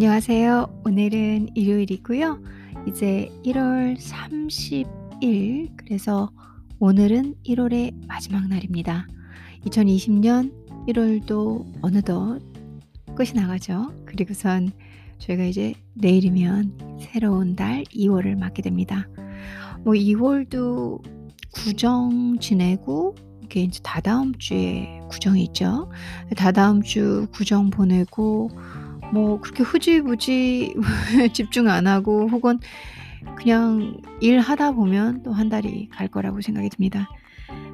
안녕하세요. 오늘은 일요일이고요. 이제 1월 30일 그래서 오늘은 1월의 마지막 날입니다. 2020년 1월도 어느덧 끝이 나가죠. 그리고선 저희가 이제 내일이면 새로운 달 2월을 맞게 됩니다. 뭐 2월도 구정 지내고 이게 이제 다다음 주에 구정이 있죠. 다다음 주 구정 보내고 뭐 그렇게 흐지부지 집중 안 하고 혹은 그냥 일하다 보면 또 한 달이 갈 거라고 생각이 듭니다.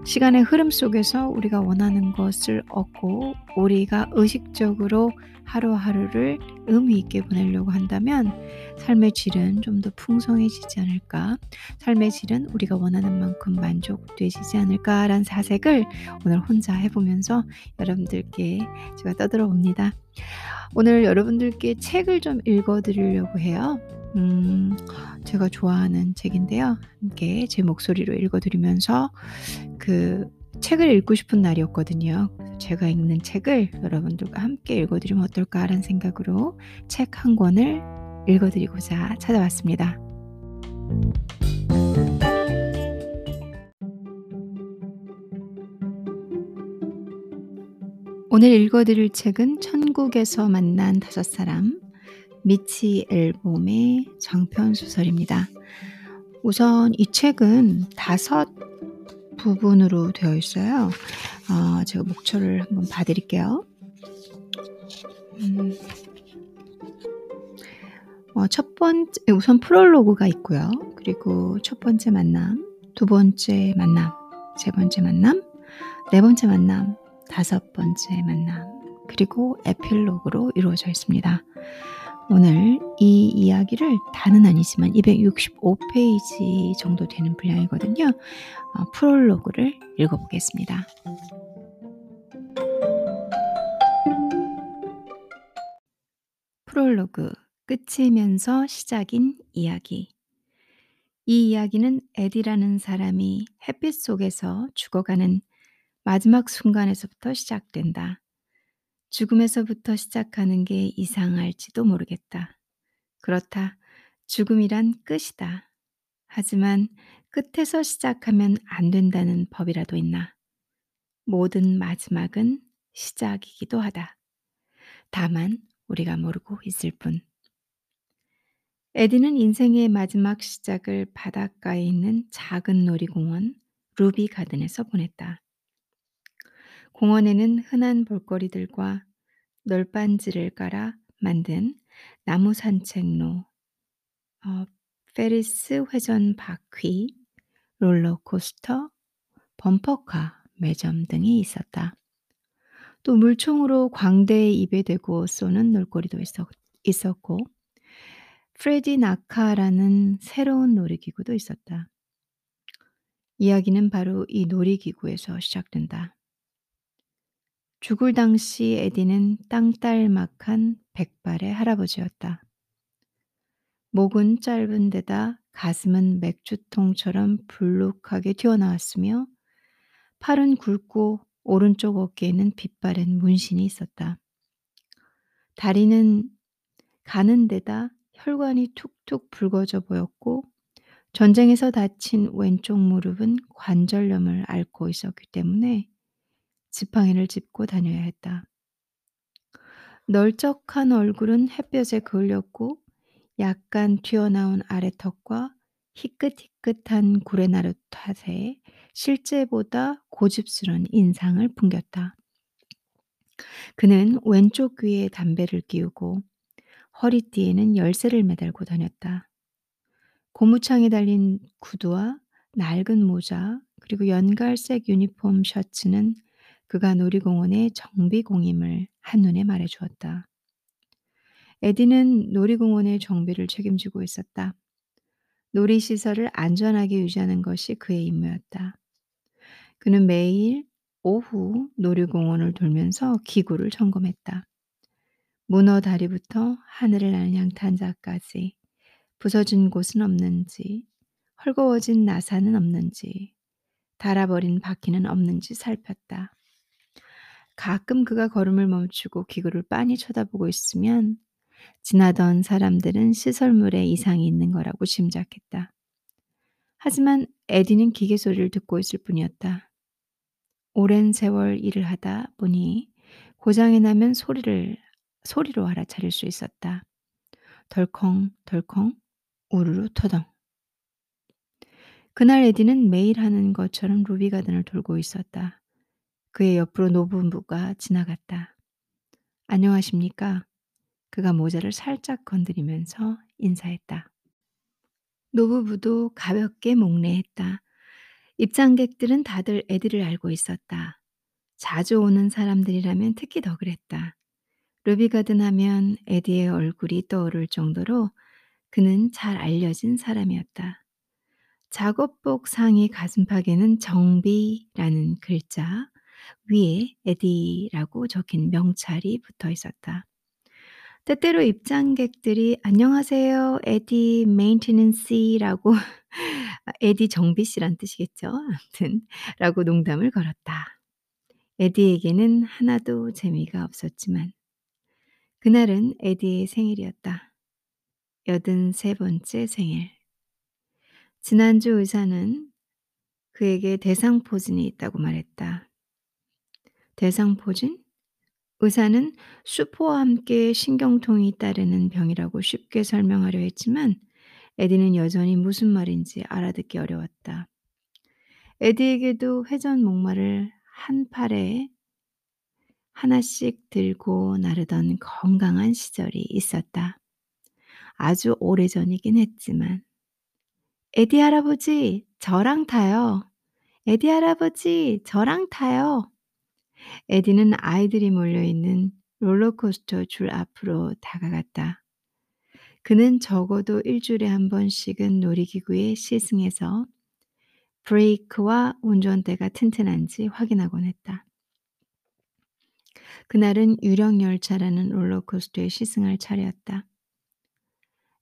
시간의 흐름 속에서 우리가 원하는 것을 얻고 우리가 의식적으로 하루하루를 의미 있게 보내려고 한다면 삶의 질은 좀 더 풍성해지지 않을까? 삶의 질은 우리가 원하는 만큼 만족되시지 않을까라는 사색을 오늘 혼자 해보면서 여러분들께 제가 떠들어 봅니다. 오늘 여러분들께 책을 좀 읽어 드리려고 해요. 음, 제가 좋아하는 책인데요. 함께 제 목소리로 읽어 드리면서 그 책을 읽고 싶은 날이었거든요. 제가 읽는 책을 여러분들과 함께 읽어 드리면 어떨까라는 생각으로 책 한 권을 읽어 드리고자 찾아왔습니다. 오늘 읽어드릴 책은 천국에서 만난 다섯 사람 미치 앨범의 장편 소설입니다. 우선 이 책은 다섯 부분으로 되어 있어요. 어, 제가 목초를 한번 봐드릴게요. 음, 어, 첫 번째, 우선 프롤로그가 있고요. 그리고 첫 번째 만남, 두 번째 만남, 세 번째 만남, 네 번째 만남, 다섯 번째 만남, 그리고 에필로그로 이루어져 있습니다. 오늘 이 이야기를 다는 아니지만 265페이지 정도 되는 분량이거든요. 어, 프롤로그를 읽어보겠습니다. 프롤로그 끝이면서 시작인 이야기. 이 이야기는 에디라는 사람이 햇빛 속에서 죽어가는 마지막 순간에서부터 시작된다. 죽음에서부터 시작하는 게 이상할지도 모르겠다. 그렇다. 죽음이란 끝이다. 하지만 끝에서 시작하면 안 된다는 법이라도 있나? 모든 마지막은 시작이기도 하다. 다만 우리가 모르고 있을 뿐. 에디는 인생의 마지막 시작을 바닷가에 있는 작은 놀이공원 루비 가든에서 보냈다. 공원에는 흔한 볼거리들과 널빤지를 깔아 만든 나무 산책로, 어, 페리스 회전 바퀴, 롤러코스터, 범퍼카 매점 등이 있었다. 또 물총으로 광대에 입에 대고 쏘는 놀거리도 있었, 있었고, 프레디 나카라는 새로운 놀이기구도 있었다. 이야기는 바로 이 놀이기구에서 시작된다. 죽을 당시 에디는 땅딸막한 백발의 할아버지였다. 목은 짧은 데다 가슴은 맥주통처럼 불룩하게 튀어나왔으며 팔은 굵고 오른쪽 어깨에는 빛바랜 문신이 있었다. 다리는 가는 데다 혈관이 툭툭 붉어져 보였고 전쟁에서 다친 왼쪽 무릎은 관절염을 앓고 있었기 때문에 지팡이를 짚고 다녀야 했다. 널쩍한 얼굴은 햇볕에 그을렸고 약간 튀어나온 아래턱과 희끗희끗한 구레나루 탓에 실제보다 고집스런 인상을 풍겼다. 그는 왼쪽 귀에 담배를 끼우고 허리띠에는 열쇠를 매달고 다녔다. 고무창에 달린 구두와 낡은 모자 그리고 연갈색 유니폼 셔츠는 그가 놀이공원의 정비공임을 한눈에 말해 주었다. 에디는 놀이공원의 정비를 책임지고 있었다. 놀이시설을 안전하게 유지하는 것이 그의 임무였다. 그는 매일 오후 놀이공원을 돌면서 기구를 점검했다. 문어 다리부터 하늘을 나는 양탄자까지 부서진 곳은 없는지, 헐거워진 나사는 없는지, 닳아버린 바퀴는 없는지 살폈다. 가끔 그가 걸음을 멈추고 기구를 빤히 쳐다보고 있으면 지나던 사람들은 시설물에 이상이 있는 거라고 짐작했다. 하지만 에디는 기계 소리를 듣고 있을 뿐이었다. 오랜 세월 일을 하다 보니 고장이 나면 소리를 소리로 알아차릴 수 있었다. 덜컹 덜컹 우르르 터덩. 그날 에디는 매일 하는 것처럼 루비 가든을 돌고 있었다. 그의 옆으로 노부부가 지나갔다. 안녕하십니까? 그가 모자를 살짝 건드리면서 인사했다. 노부부도 가볍게 목례했다. 입장객들은 다들 에디를 알고 있었다. 자주 오는 사람들이라면 특히 더 그랬다. 루비 가든 하면 에디의 얼굴이 떠오를 정도로 그는 잘 알려진 사람이었다. 작업복 상의 가슴팍에는 정비라는 글자 위에 에디라고 적힌 명찰이 붙어 있었다. 때때로 입장객들이 안녕하세요 에디 메인테넌시라고 에디 정비 씨란 뜻이겠죠. 아무튼 라고 농담을 걸었다. 에디에게는 하나도 재미가 없었지만 그날은 에디의 생일이었다. 여든 세 번째 생일. 지난주 의사는 그에게 대상 포진이 있다고 말했다. 대상포진? 의사는 수포와 함께 신경통이 따르는 병이라고 쉽게 설명하려 했지만 에디는 여전히 무슨 말인지 알아듣기 어려웠다. 에디에게도 회전 목마를 한 팔에 하나씩 들고 나르던 건강한 시절이 있었다. 아주 오래전이긴 했지만 에디 할아버지, 저랑 타요. 에디 할아버지, 저랑 타요. 에디는 아이들이 몰려있는 롤러코스터 줄 앞으로 다가갔다. 그는 적어도 일주일에 한 번씩은 놀이기구에 시승해서 브레이크와 운전대가 튼튼한지 확인하곤 했다. 그날은 유령열차라는 롤러코스터에 시승할 차례였다.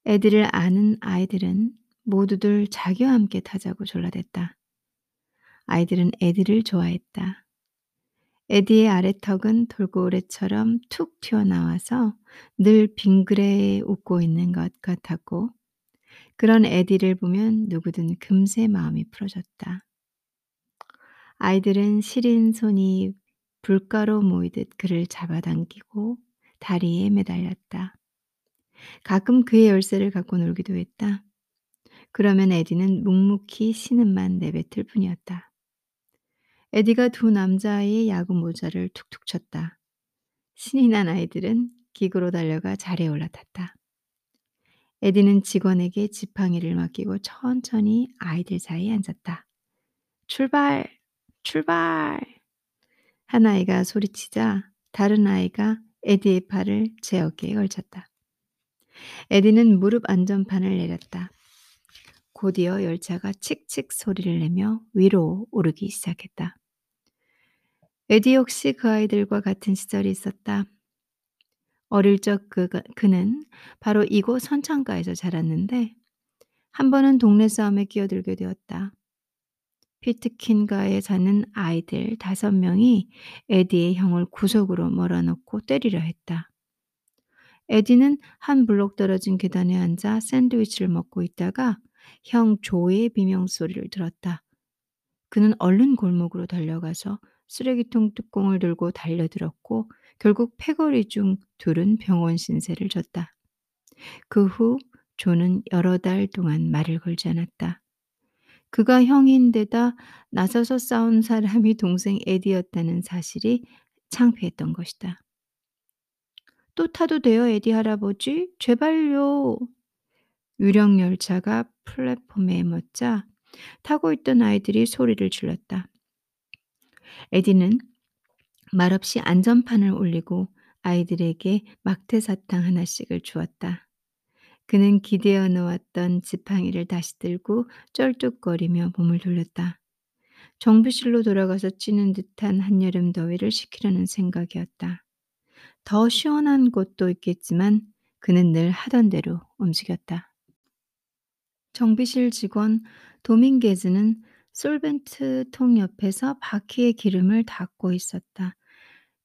애들을 아는 아이들은 모두들 자기와 함께 타자고 졸라댔다. 아이들은 에디를 좋아했다. 에디의 아래턱은 돌고래처럼 툭 튀어나와서 늘 빙그레 웃고 있는 것 같았고 그런 에디를 보면 누구든 금세 마음이 풀어졌다. 아이들은 시린 손이 불가로 모이듯 그를 잡아당기고 다리에 매달렸다. 가끔 그의 열쇠를 갖고 놀기도 했다. 그러면 에디는 묵묵히 신음만 내뱉을 뿐이었다. 에디가 두 남자아이의 야구 모자를 툭툭 쳤다. 신이 난 아이들은 기구로 달려가 자리에 올라탔다. 에디는 직원에게 지팡이를 맡기고 천천히 아이들 사이에 앉았다. 출발! 출발! 한 아이가 소리치자 다른 아이가 에디의 팔을 제 어깨에 걸쳤다. 에디는 무릎 안전판을 내렸다. 곧이어 열차가 칙칙 소리를 내며 위로 오르기 시작했다. 에디 역시 그 아이들과 같은 시절이 있었다. 어릴 적 그, 그는 바로 이곳 선창가에서 자랐는데 한 번은 동네 싸움에 끼어들게 되었다. 피트킨가에 사는 아이들 다섯 명이 에디의 형을 구석으로 몰아넣고 때리려 했다. 에디는 한 블록 떨어진 계단에 앉아 샌드위치를 먹고 있다가 형 조의 비명소리를 들었다. 그는 얼른 골목으로 달려가서 쓰레기통 뚜껑을 들고 달려들었고 결국 패거리 중 둘은 병원 신세를 졌다. 그후 조는 여러 달 동안 말을 걸지 않았다. 그가 형인데다 나서서 싸운 사람이 동생 에디였다는 사실이 창피했던 것이다. 또 타도 돼요, 에디 할아버지? 제발요. 유령 열차가 플랫폼에 멎자 타고 있던 아이들이 소리를 질렀다. 에디는 말없이 안전판을 올리고 아이들에게 막대 사탕 하나씩을 주었다. 그는 기대어 놓았던 지팡이를 다시 들고 쩔뚝거리며 몸을 돌렸다. 정비실로 돌아가서 찌는 듯한 한여름 더위를 식히려는 생각이었다. 더 시원한 곳도 있겠지만 그는 늘 하던 대로 움직였다. 정비실 직원 도밍게즈는 솔벤트 통 옆에서 바퀴에 기름을 닦고 있었다.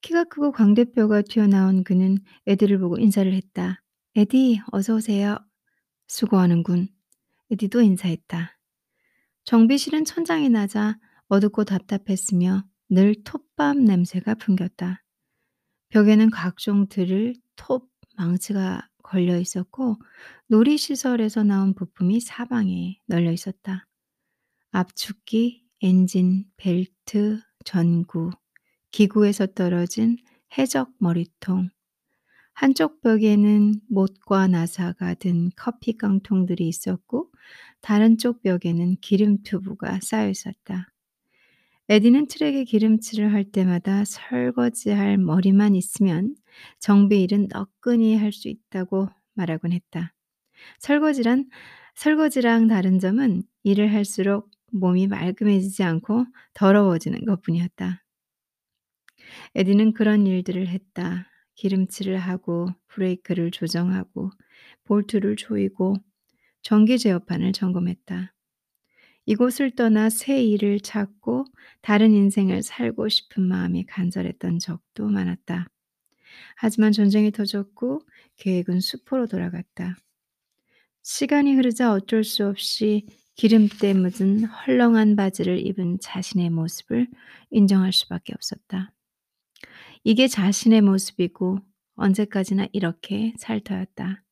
키가 크고 광대뼈가 튀어나온 그는 애들을 보고 인사를 했다. 에디, 어서 오세요. 수고하는군. 에디도 인사했다. 정비실은 천장이 낮아 어둡고 답답했으며 늘 톱밥 냄새가 풍겼다. 벽에는 각종 드릴, 톱, 망치가 걸려 있었고 놀이시설에서 나온 부품이 사방에 널려 있었다. 압축기, 엔진, 벨트, 전구, 기구에서 떨어진 해적 머리통, 한쪽 벽에는 못과 나사가 든 커피 깡통들이 있었고 다른 쪽 벽에는 기름 튜브가 쌓여 있었다. 에디는 트랙에 기름칠을 할 때마다 설거지할 머리만 있으면 정비 일은 너끈히 할 수 있다고 말하곤 했다. 설거지란 설거지랑 다른 점은 일을 할수록 몸이 말끔해지지 않고 더러워지는 것뿐이었다. 에디는 그런 일들을 했다. 기름칠을 하고 브레이크를 조정하고 볼트를 조이고 전기 제어판을 점검했다. 이곳을 떠나 새 일을 찾고 다른 인생을 살고 싶은 마음이 간절했던 적도 많았다. 하지만 전쟁이 터졌고 계획은 수포로 돌아갔다. 시간이 흐르자 어쩔 수 없이 기름때 묻은 헐렁한 바지를 입은 자신의 모습을 인정할 수밖에 없었다. 이게 자신의 모습이고 언제까지나 이렇게 살 터였다.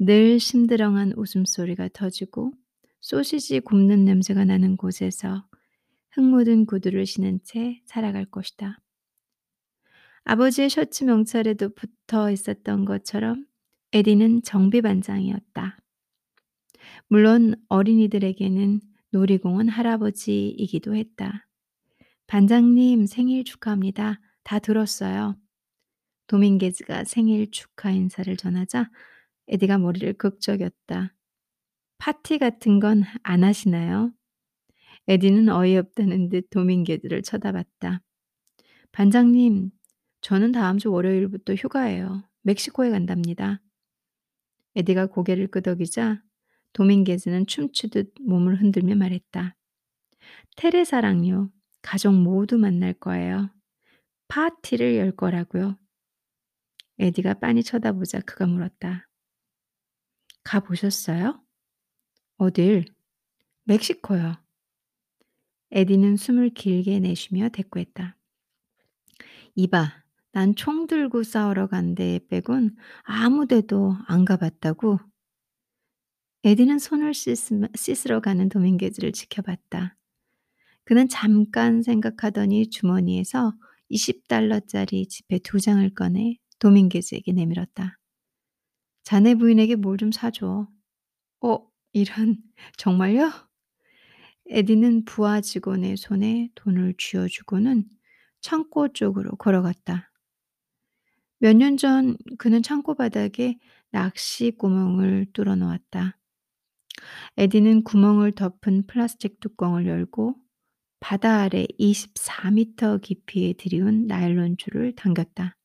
늘 심드렁한 웃음소리가 터지고 소시지 굽는 냄새가 나는 곳에서 흙 묻은 구두를 신은 채 살아갈 것이다. 아버지의 셔츠 명찰에도 붙어 있었던 것처럼 에디는 정비반장이었다. 물론 어린이들에게는 놀이공원 할아버지이기도 했다. 반장님 생일 축하합니다. 다 들었어요. 도밍게즈가 생일 축하 인사를 전하자 에디가 머리를 극적였다. 파티 같은 건 안 하시나요? 에디는 어이없다는 듯 도밍게즈를 쳐다봤다. 반장님, 저는 다음 주 월요일부터 휴가예요. 멕시코에 간답니다. 에디가 고개를 끄덕이자 도밍게즈는 춤추듯 몸을 흔들며 말했다. 테레사랑요. 가족 모두 만날 거예요. 파티를 열 거라고요. 에디가 빤히 쳐다보자 그가 물었다. 가 보셨어요? 어딜? 멕시코요. 에디는 숨을 길게 내쉬며 대꾸했다. 이봐, 난 총 들고 싸우러 간데 빼곤 아무 데도 안 가봤다고. 에디는 손을 씻으, 씻으러 가는 도밍게즈를 지켜봤다. 그는 잠깐 생각하더니 주머니에서 20달러짜리 지폐 두 장을 꺼내 도밍게즈에게 내밀었다. 자네 부인에게 뭘 좀 사줘. 어, 이런, 정말요? 에디는 부하 직원의 손에 돈을 쥐어주고는 창고 쪽으로 걸어갔다. 몇 년 전 그는 창고 바닥에 낚시 구멍을 뚫어 놓았다. 에디는 구멍을 덮은 플라스틱 뚜껑을 열고 바다 아래 24미터 깊이에 들이운 나일론 줄을 당겼다.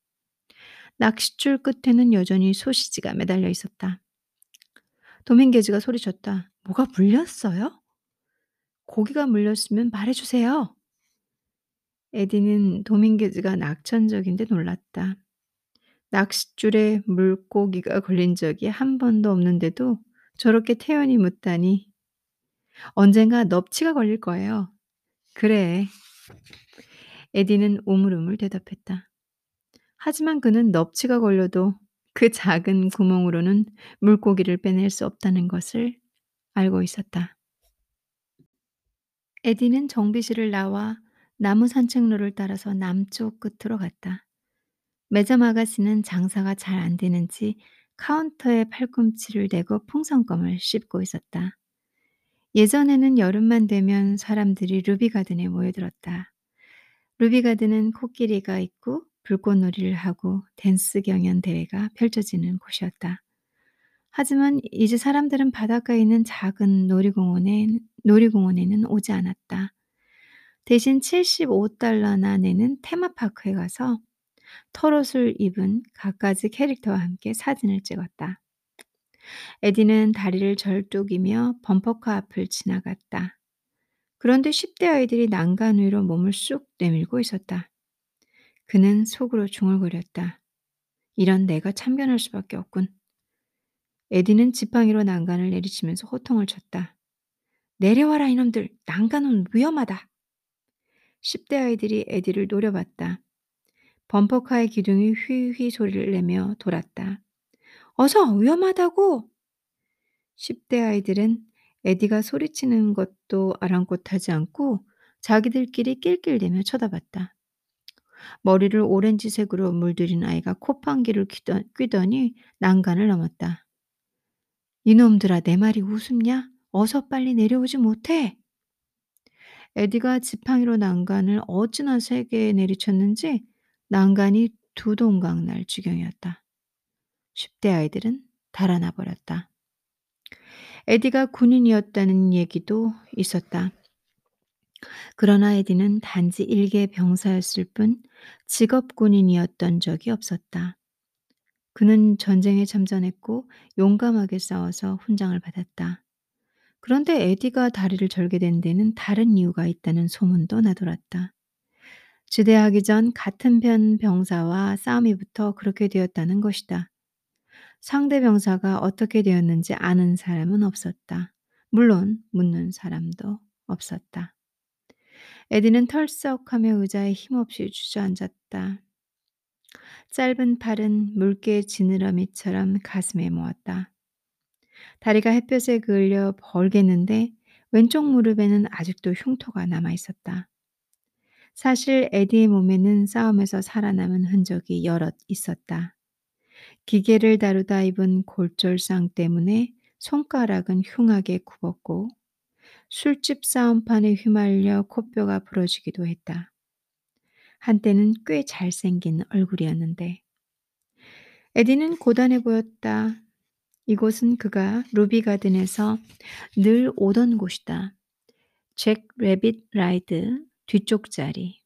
낚싯줄 끝에는 여전히 소시지가 매달려 있었다. 도밍게즈가 소리쳤다. 뭐가 물렸어요? 고기가 물렸으면 말해주세요. 에디는 도밍게즈가 낙천적인데 놀랐다. 낚싯줄에 물고기가 걸린 적이 한 번도 없는데도 저렇게 태연히 묻다니. 언젠가 넙치가 걸릴 거예요. 그래. 에디는 우물우물 대답했다. 하지만 그는 넙치가 걸려도 그 작은 구멍으로는 물고기를 빼낼 수 없다는 것을 알고 있었다. 에디는 정비실을 나와 나무 산책로를 따라서 남쪽 끝으로 갔다. 매점 아가씨는 장사가 잘 안 되는지 카운터에 팔꿈치를 대고 풍선껌을 씹고 있었다. 예전에는 여름만 되면 사람들이 루비가든에 모여들었다. 루비가든은 코끼리가 있고 불꽃놀이를 하고 댄스 경연 대회가 펼쳐지는 곳이었다. 하지만 이제 사람들은 바닷가에 있는 작은 놀이공원에, 놀이공원에는 오지 않았다. 대신 75달러나 내는 테마파크에 가서 털옷을 입은 갖가지 캐릭터와 함께 사진을 찍었다. 에디는 다리를 절뚝이며 범퍼카 앞을 지나갔다. 그런데 10대 아이들이 난간 위로 몸을 쑥 내밀고 있었다. 그는 속으로 중얼거렸다. 이런 내가 참견할 수밖에 없군. 에디는 지팡이로 난간을 내리치면서 호통을 쳤다. 내려와라 이놈들! 난간은 위험하다! 10대 아이들이 에디를 노려봤다. 범퍼카의 기둥이 휘휘 소리를 내며 돌았다. 어서 위험하다고! 10대 아이들은 에디가 소리치는 것도 아랑곳하지 않고 자기들끼리 낄낄대며 쳐다봤다. 머리를 오렌지색으로 물들인 아이가 콧방귀를 뀌더 니 난간을 넘었다. 이놈들아 내 말이 우습냐? 어서 빨리 내려오지 못해. 에디가 지팡이로 난간을 어찌나 세게 내리쳤는지 난간이 두 동강 날 지경이었다. 10대 아이들은 달아나 버렸다. 에디가 군인이었다는 얘기도 있었다. 그러나 에디는 단지 일개 병사였을 뿐 직업 군인이었던 적이 없었다. 그는 전쟁에 참전했고 용감하게 싸워서 훈장을 받았다. 그런데 에디가 다리를 절게 된 데는 다른 이유가 있다는 소문도 나돌았다. 지대하기 전 같은 편 병사와 싸움이 붙어 그렇게 되었다는 것이다. 상대 병사가 어떻게 되었는지 아는 사람은 없었다. 물론 묻는 사람도 없었다. 에디는 털썩하며 의자에 힘없이 주저앉았다. 짧은 팔은 물개 지느러미처럼 가슴에 모았다. 다리가 햇볕에 그을려 벌겠는데 왼쪽 무릎에는 아직도 흉터가 남아 있었다. 사실 에디의 몸에는 싸움에서 살아남은 흔적이 여럿 있었다. 기계를 다루다 입은 골절상 때문에 손가락은 흉하게 굽었고 술집 싸움판에 휘말려 코뼈가 부러지기도 했다. 한때는 꽤 잘생긴 얼굴이었는데 에디는 고단해 보였다. 이곳은 그가 루비가든에서 늘 오던 곳이다. Jack Rabbit Ride 뒤쪽 자리.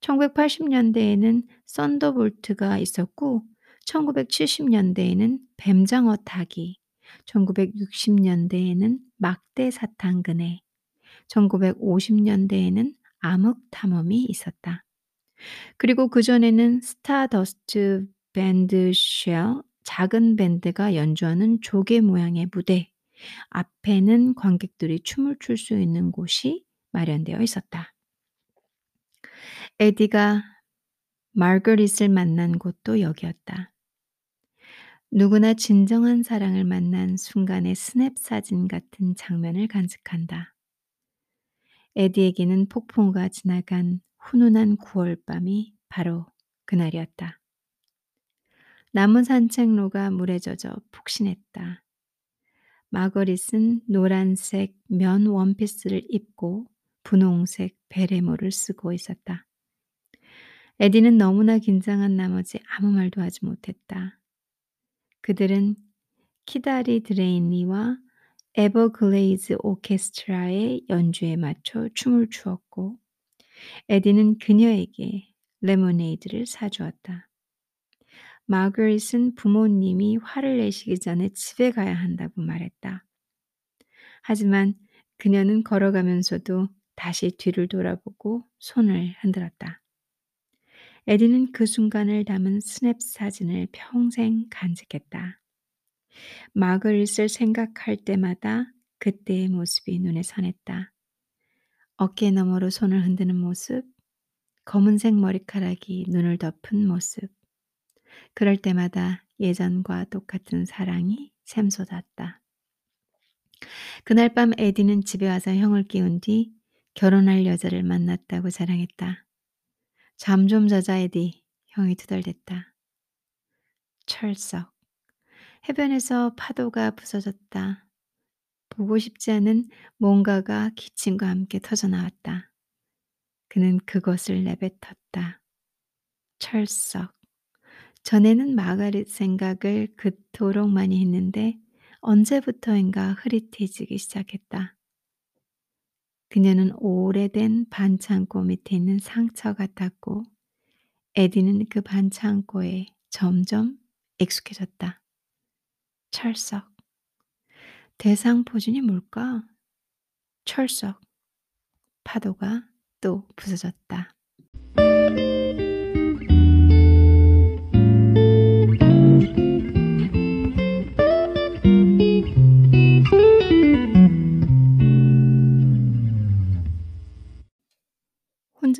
1980년대에는 썬더볼트가 있었고 1970년대에는 뱀장어 타기, 1960년대에는 막대 사탕 그네, 1950년대에는 암흑 탐험이 있었다. 그리고 그전에는 스타더스트 밴드 쉘, 작은 밴드가 연주하는 조개 모양의 무대, 앞에는 관객들이 춤을 출 수 있는 곳이 마련되어 있었다. 에디가 마거릿을 만난 곳도 여기였다. 누구나 진정한 사랑을 만난 순간의 스냅 사진 같은 장면을 간직한다. 에디에게는 폭풍우가 지나간 훈훈한 9월 밤이 바로 그날이었다. 나무 산책로가 물에 젖어 푹신했다. 마거릿은 노란색 면 원피스를 입고 분홍색 베레모를 쓰고 있었다. 에디는 너무나 긴장한 나머지 아무 말도 하지 못했다. 그들은 키다리 드레이니와 에버글레이즈 오케스트라의 연주에 맞춰 춤을 추었고 에디는 그녀에게 레모네이드를 사주었다. 마거릿은 부모님이 화를 내시기 전에 집에 가야 한다고 말했다. 하지만 그녀는 걸어가면서도 다시 뒤를 돌아보고 손을 흔들었다. 에디는 그 순간을 담은 스냅 사진을 평생 간직했다. 마그릿을 생각할 때마다 그때의 모습이 눈에 선했다. 어깨 너머로 손을 흔드는 모습, 검은색 머리카락이 눈을 덮은 모습. 그럴 때마다 예전과 똑같은 사랑이 샘솟았다. 그날 밤 에디는 집에 와서 형을 깨운 뒤 결혼할 여자를 만났다고 자랑했다. 잠 좀 자자 에디. 형이 투덜댔다. 철석. 해변에서 파도가 부서졌다. 보고 싶지 않은 뭔가가 기침과 함께 터져나왔다. 그는 그것을 내뱉었다. 철석. 전에는 마가릿 생각을 그토록 많이 했는데 언제부터인가 흐릿해지기 시작했다. 그녀는 오래된 반창고 밑에 있는 상처 같았고 에디는 그 반창고에 점점 익숙해졌다. 철석. 대상 포진이 뭘까? 철석. 파도가 또 부서졌다.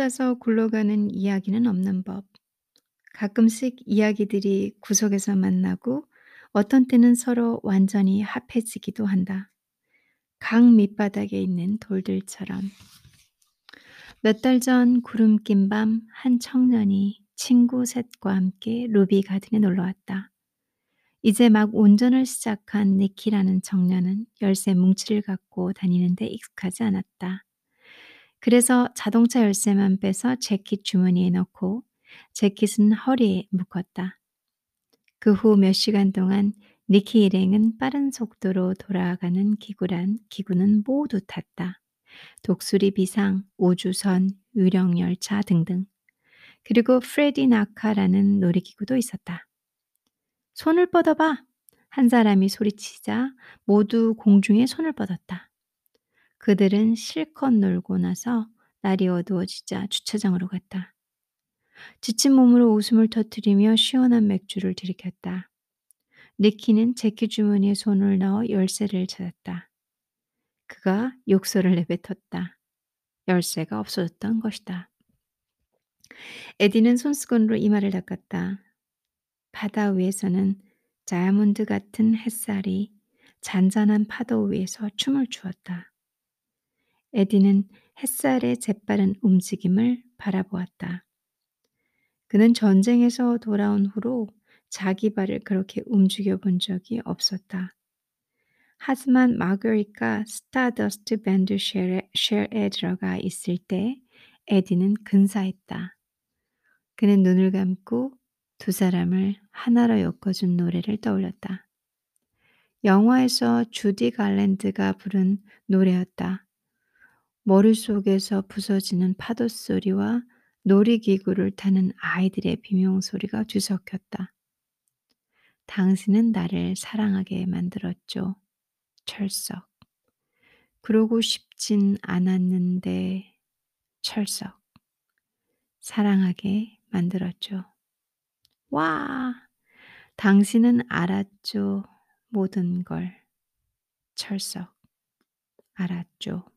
혼자서 굴러가는 이야기는 없는 법. 가끔씩 이야기들이 구석에서 만나고 어떤 때는 서로 완전히 합해지기도 한다. 강 밑바닥에 있는 돌들처럼. 몇 달 전 구름 낀 밤 한 청년이 친구 셋과 함께 루비 가든에 놀러 왔다. 이제 막 운전을 시작한 니키라는 청년은 열쇠 뭉치를 갖고 다니는데 익숙하지 않았다. 그래서 자동차 열쇠만 빼서 재킷 주머니에 넣고 재킷은 허리에 묶었다. 그 후 몇 시간 동안 니키 일행은 빠른 속도로 돌아가는 기구란 기구는 모두 탔다. 독수리 비상, 우주선, 유령열차 등등. 그리고 프레디 나카라는 놀이기구도 있었다. 손을 뻗어봐! 한 사람이 소리치자 모두 공중에 손을 뻗었다. 그들은 실컷 놀고 나서 날이 어두워지자 주차장으로 갔다. 지친 몸으로 웃음을 터뜨리며 시원한 맥주를 들이켰다. 니키는 재킷 주머니에 손을 넣어 열쇠를 찾았다. 그가 욕설을 내뱉었다. 열쇠가 없어졌던 것이다. 에디는 손수건으로 이마를 닦았다. 바다 위에서는 다이아몬드 같은 햇살이 잔잔한 파도 위에서 춤을 추었다. 에디는 햇살의 재빠른 움직임을 바라보았다. 그는 전쟁에서 돌아온 후로 자기 발을 그렇게 움직여 본 적이 없었다. 하지만 마거릿이 스타더스트 band shell에 들어가 있을 때 에디는 근사했다. 그는 눈을 감고 두 사람을 하나로 엮어준 노래를 떠올렸다. 영화에서 주디 갈랜드가 부른 노래였다. 머릿속에서 부서지는 파도 소리와 놀이기구를 타는 아이들의 비명소리가 뒤섞였다. 당신은 나를 사랑하게 만들었죠. 철석. 그러고 싶진 않았는데 철석. 사랑하게 만들었죠. 와! 당신은 알았죠. 모든 걸. 철석. 알았죠.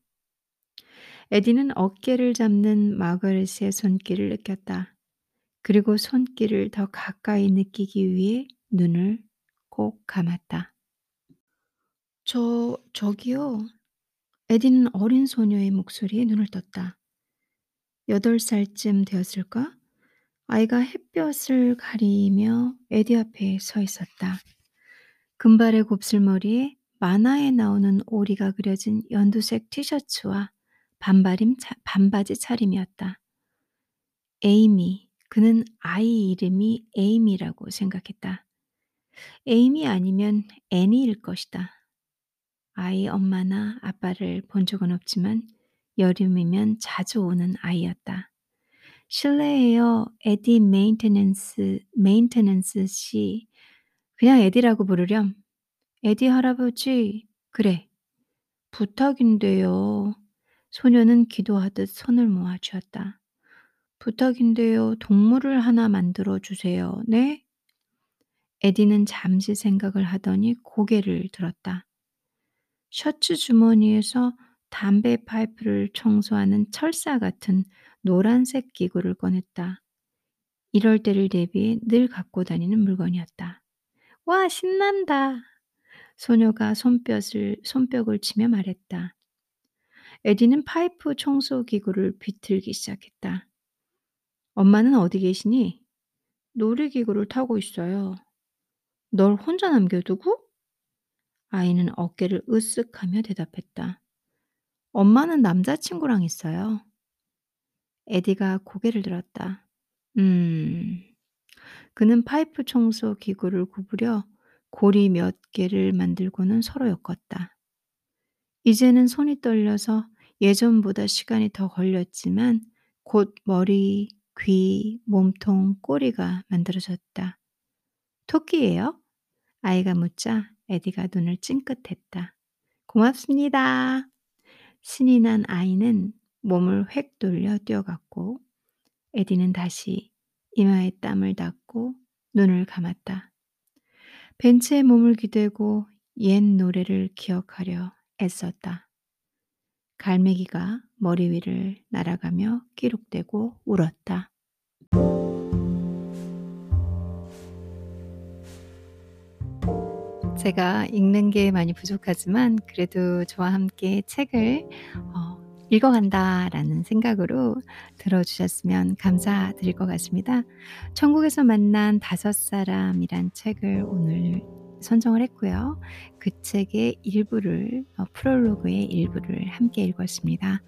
에디는 어깨를 잡는 마거릿의 손길을 느꼈다. 그리고 손길을 더 가까이 느끼기 위해 눈을 꼭 감았다. 저, 저기요. 에디는 어린 소녀의 목소리에 눈을 떴다. 여덟 살쯤 되었을까? 아이가 햇볕을 가리며 에디 앞에 서 있었다. 금발의 곱슬머리에 만화에 나오는 오리가 그려진 연두색 티셔츠와 반바림, 반바지 차림이었다. 에이미, 그는 아이 이름이 에이미라고 생각했다. 에이미 아니면 애니일 것이다. 아이 엄마나 아빠를 본 적은 없지만 여름이면 자주 오는 아이였다. 실례해요. 에디 Maintenance, Maintenance 씨. 그냥 에디라고 부르렴. 에디 할아버지. 그래. 부탁인데요. 소녀는 기도하듯 손을 모아 주었다. 부탁인데요. 동물을 하나 만들어 주세요. 네? 에디는 잠시 생각을 하더니 고개를 들었다. 셔츠 주머니에서 담배 파이프를 청소하는 철사 같은 노란색 기구를 꺼냈다. 이럴 때를 대비해 늘 갖고 다니는 물건이었다. 와, 신난다. 소녀가 손뼉을, 손뼉을 치며 말했다. 에디는 파이프 청소 기구를 비틀기 시작했다. 엄마는 어디 계시니? 놀이기구를 타고 있어요. 널 혼자 남겨두고? 아이는 어깨를 으쓱하며 대답했다. 엄마는 남자친구랑 있어요. 에디가 고개를 들었다. 음. 그는 파이프 청소 기구를 구부려 고리 몇 개를 만들고는 서로 엮었다. 이제는 손이 떨려서 예전보다 시간이 더 걸렸지만 곧 머리, 귀, 몸통, 꼬리가 만들어졌다. 토끼예요? 아이가 묻자 에디가 눈을 찡긋했다. 고맙습니다. 신이 난 아이는 몸을 획 돌려 뛰어갔고 에디는 다시 이마에 땀을 닦고 눈을 감았다. 벤치에 몸을 기대고 옛 노래를 기억하려 애썼다. 갈매기가 머리 위를 날아가며 기록되고 울었다. 제가 읽는 게 많이 부족하지만 그래도 저와 함께 책을 어 읽어간다라는 생각으로 들어주셨으면 감사드릴 것 같습니다. 천국에서 만난 다섯 사람이란 책을 오늘 선정을 했고요. 그 책의 일부를 어 프롤로그의 일부를 함께 읽었습니다.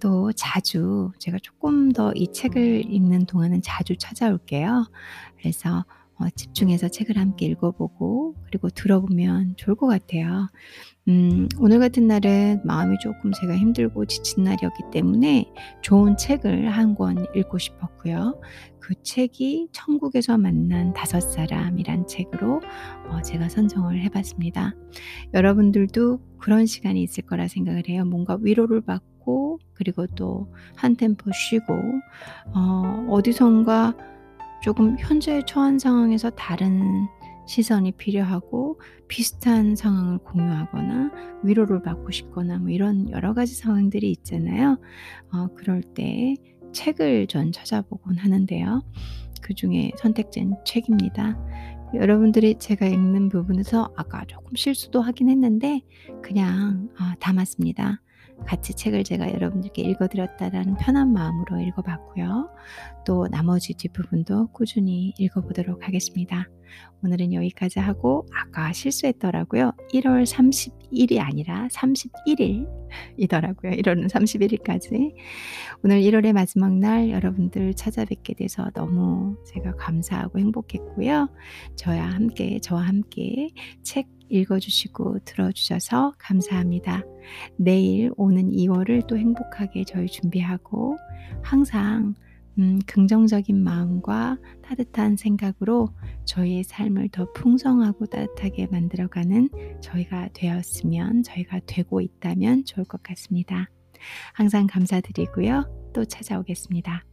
또 자주 제가 조금 더 이 책을 읽는 동안은 자주 찾아올게요. 그래서 어 집중해서 책을 함께 읽어보고 그리고 들어보면 좋을 것 같아요. 음 오늘 같은 날은 마음이 조금 제가 힘들고 지친 날이었기 때문에 좋은 책을 한 권 읽고 싶었고요. 그 책이 천국에서 만난 다섯 사람이란 책으로 어 제가 선정을 해 봤습니다. 여러분들도 그런 시간이 있을 거라 생각을 해요. 뭔가 위로를 받고 그리고 또 한 템포 쉬고 어 어디선가 조금 현재 처한 상황에서 다른 시선이 필요하고 비슷한 상황을 공유하거나 위로를 받고 싶거나 뭐 이런 여러 가지 상황들이 있잖아요. 어 그럴 때 책을 전 찾아보곤 하는데요. 그 중에 선택된 책입니다. 여러분들이 제가 읽는 부분에서 아까 조금 실수도 하긴 했는데 그냥 어 담았습니다. 같이 책을 제가 여러분들께 읽어 드렸다라는 편한 마음으로 읽어 봤고요. 또 나머지 뒷부분도 꾸준히 읽어 보도록 하겠습니다. 오늘은 여기까지 하고 아까 실수했더라고요. 1월 30일이 아니라 31일 이더라고요. 1월은 31일까지. 오늘 1월의 마지막 날 여러분들 찾아뵙게 돼서 너무 제가 감사하고 행복했고요. 저와 함께 저와 함께 책 읽어주시고 들어주셔서 감사합니다. 내일 오는 2월을 또 행복하게 저희 준비하고 항상 음, 긍정적인 마음과 따뜻한 생각으로 저희의 삶을 더 풍성하고 따뜻하게 만들어가는 저희가 되었으면, 저희가 되고 있다면 좋을 것 같습니다. 항상 감사드리고요. 또 찾아오겠습니다.